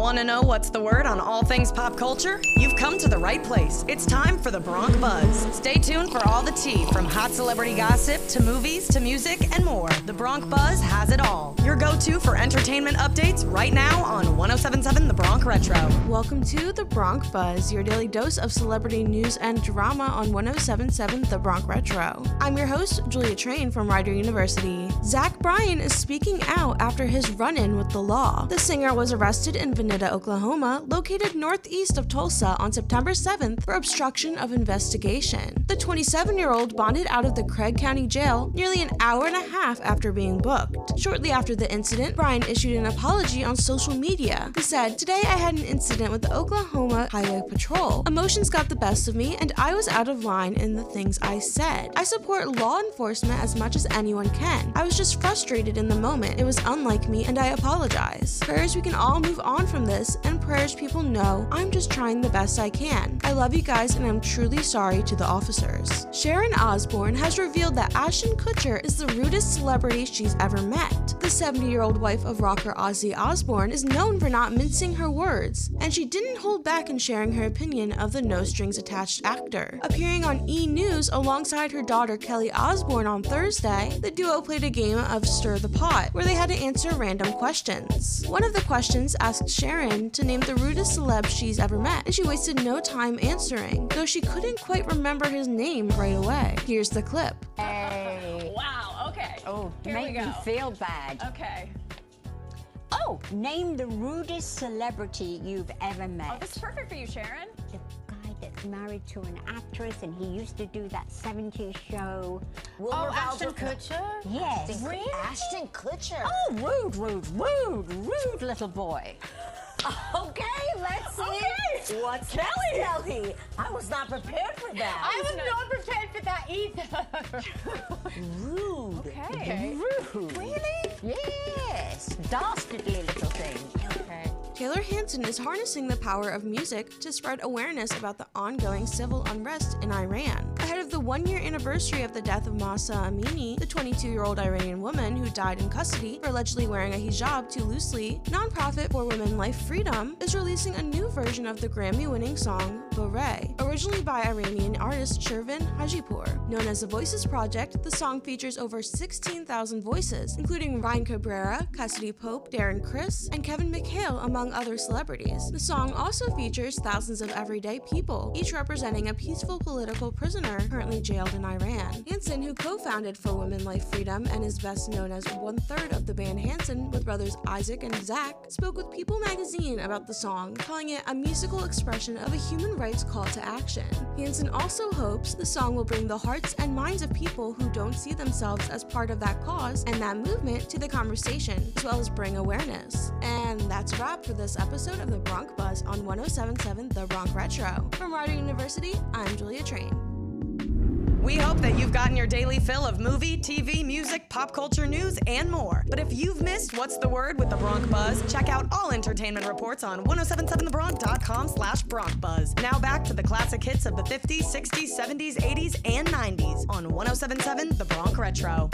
Want to know what's the word on all things pop culture? You've come to the right place. It's time for the Bronc Buzz. Stay tuned for all the tea from hot celebrity gossip to movies to music and more. The Bronc Buzz has it all. Your go to for entertainment updates right now on 1077 The Bronc Retro. Welcome to the Bronc Buzz, your daily dose of celebrity news and drama on 1077 The Bronc Retro. I'm your host, Julia Train from Rider University. Zach Bryan is speaking out after his run in with the law. The singer was arrested in Oklahoma, located northeast of Tulsa, on September 7th for obstruction of investigation. The 27 year old bonded out of the Craig County Jail nearly an hour and a half after being booked. Shortly after the incident, Bryan issued an apology on social media. He said, Today I had an incident with the Oklahoma Highway Patrol. Emotions got the best of me, and I was out of line in the things I said. I support law enforcement as much as anyone can. I was just frustrated in the moment. It was unlike me, and I apologize. Prayers we can all move on from this, and prayers people know I'm just trying the best I can. I love you guys, and I'm truly sorry to the officers. Sharon Osbourne has revealed that Ashton Kutcher is the rudest celebrity she's ever met. The 70 year old wife of rocker Ozzy Osbourne is known for not mincing her words, and she didn't hold back in sharing her opinion of the no strings attached actor. Appearing on E! News alongside her daughter Kelly Osbourne on Thursday, the duo played a game of Stir the Pot, where they had to answer random questions. One of the questions asked Sharon to name the rudest celeb she's ever met, and she wasted no time answering, though she couldn't quite remember his name right away. Here's the clip. Hey. Wow, okay. Oh, Here make we me feel bad. Okay. Oh, name the rudest celebrity you've ever oh, met. Oh, this is perfect for you, Sharon. the guy that's married to an actress and he used to do that 70s show. Oh, Ashton Kutcher? Yes. Really? Ashton Kutcher. Oh, rude, rude, rude, rude little boy. Okay, let's see. Okay. What's Kelly. next, Kelly? I was not prepared for that. I was not prepared for that either. rude. okay. Rude. Really? Yes. Dastardly little thing. Okay. Taylor Is harnessing the power of music to spread awareness about the ongoing civil unrest in Iran. Ahead of the one year anniversary of the death of Mahsa Amini, the 22 year old Iranian woman who died in custody for allegedly wearing a hijab too loosely, nonprofit for women Life Freedom is releasing a new version of the Grammy winning song Baraye, originally by Iranian artist Shervin Hajipour. Known as the Voices Project, the song features over 16,000 voices, including Ryan Cabrera, Cassadee Pope, Darren Criss, and Kevin McHale, among other celebrities. The song also features thousands of everyday people, each representing a peaceful political prisoner currently jailed in Iran. Hanson, who co-founded For Women Life Freedom and is best known as one third of the band Hanson with brothers Isaac and Zach, spoke with People magazine about the song, calling it a musical expression of a human rights call to action. Hanson also hopes the song will bring the hearts and minds of people who don't see themselves as part of that cause and that movement to the conversation, as well as bring awareness. And that's wrap for this episode of the Bronc Buzz on 1077 The Bronc Retro. From Rider University, I'm Julia Train. We hope that you've gotten your daily fill of movie, TV, music, pop culture news, and more. But if you've missed What's the Word with the Bronc Buzz, check out all entertainment reports on 1077thebronc.com slash Bronc Buzz. Now back to the classic hits of the 50s, 60s, 70s, 80s, and 90s on 1077 The Bronc Retro.